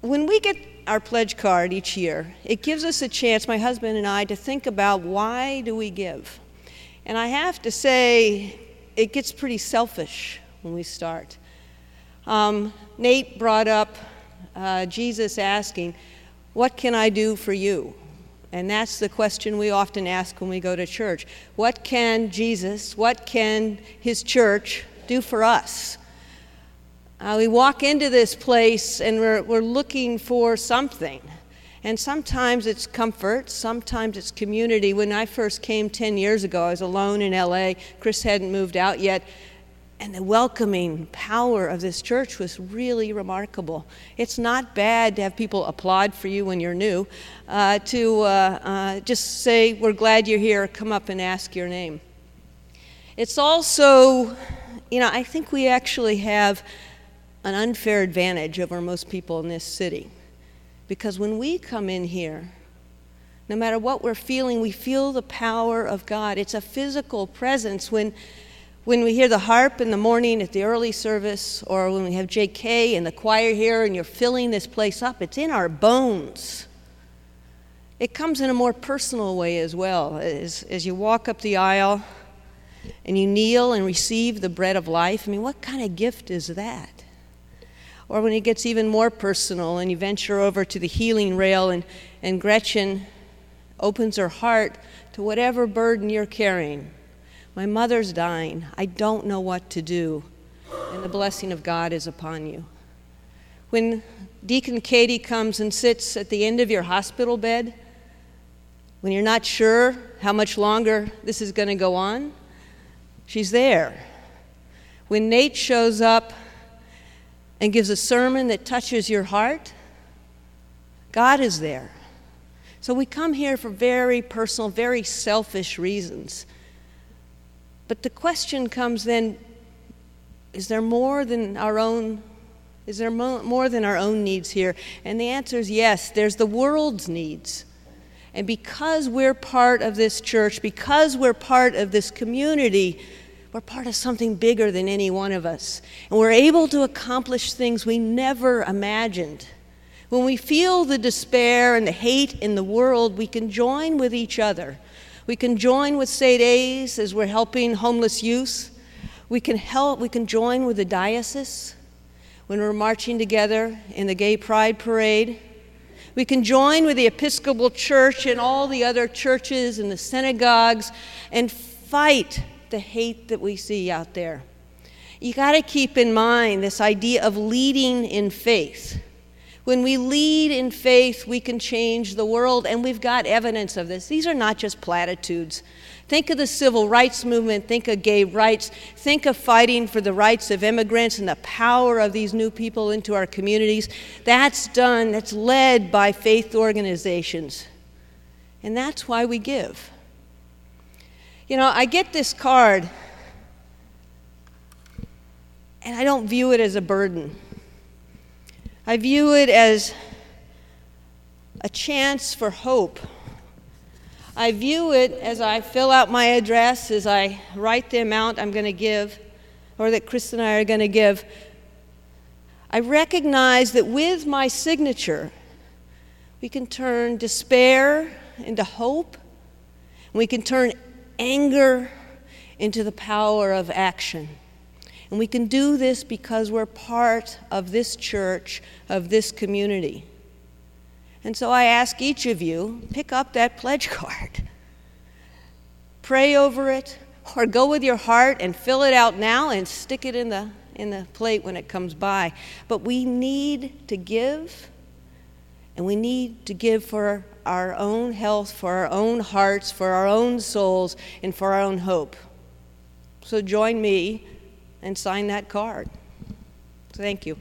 when we get our pledge card each year, it gives us a chance, my husband and I, to think about why do we give? And I have to say, it gets pretty selfish when we start. Um, Nate brought up uh, Jesus asking, What can I do for you? And that's the question we often ask when we go to church. What can Jesus, what can his church do for us? Uh, we walk into this place and we're, we're looking for something. And sometimes it's comfort, sometimes it's community. When I first came 10 years ago, I was alone in LA. Chris hadn't moved out yet. And the welcoming power of this church was really remarkable. It's not bad to have people applaud for you when you're new, uh, to uh, uh, just say, We're glad you're here, come up and ask your name. It's also, you know, I think we actually have an unfair advantage over most people in this city. Because when we come in here, no matter what we're feeling, we feel the power of God. It's a physical presence. When, when we hear the harp in the morning at the early service, or when we have JK and the choir here and you're filling this place up, it's in our bones. It comes in a more personal way as well. As, as you walk up the aisle and you kneel and receive the bread of life, I mean, what kind of gift is that? Or when it gets even more personal and you venture over to the healing rail and, and Gretchen opens her heart to whatever burden you're carrying. My mother's dying. I don't know what to do. And the blessing of God is upon you. When Deacon Katie comes and sits at the end of your hospital bed, when you're not sure how much longer this is going to go on, she's there. When Nate shows up and gives a sermon that touches your heart, God is there. So we come here for very personal, very selfish reasons. But the question comes then is there more than our own is there mo- more than our own needs here? And the answer is yes, there's the world's needs. And because we're part of this church, because we're part of this community, we're part of something bigger than any one of us. And we're able to accomplish things we never imagined. When we feel the despair and the hate in the world, we can join with each other. We can join with St. A's as we're helping homeless youth. We can help, we can join with the diocese when we're marching together in the Gay Pride Parade. We can join with the Episcopal Church and all the other churches and the synagogues and fight the hate that we see out there. You got to keep in mind this idea of leading in faith. When we lead in faith, we can change the world, and we've got evidence of this. These are not just platitudes. Think of the civil rights movement, think of gay rights, think of fighting for the rights of immigrants and the power of these new people into our communities. That's done, that's led by faith organizations. And that's why we give. You know, I get this card and I don't view it as a burden. I view it as a chance for hope. I view it as I fill out my address, as I write the amount I'm going to give, or that Chris and I are going to give. I recognize that with my signature, we can turn despair into hope, we can turn anger into the power of action. And we can do this because we're part of this church, of this community. And so I ask each of you pick up that pledge card, pray over it, or go with your heart and fill it out now and stick it in the, in the plate when it comes by. But we need to give, and we need to give for our own health, for our own hearts, for our own souls, and for our own hope. So join me and sign that card. Thank you.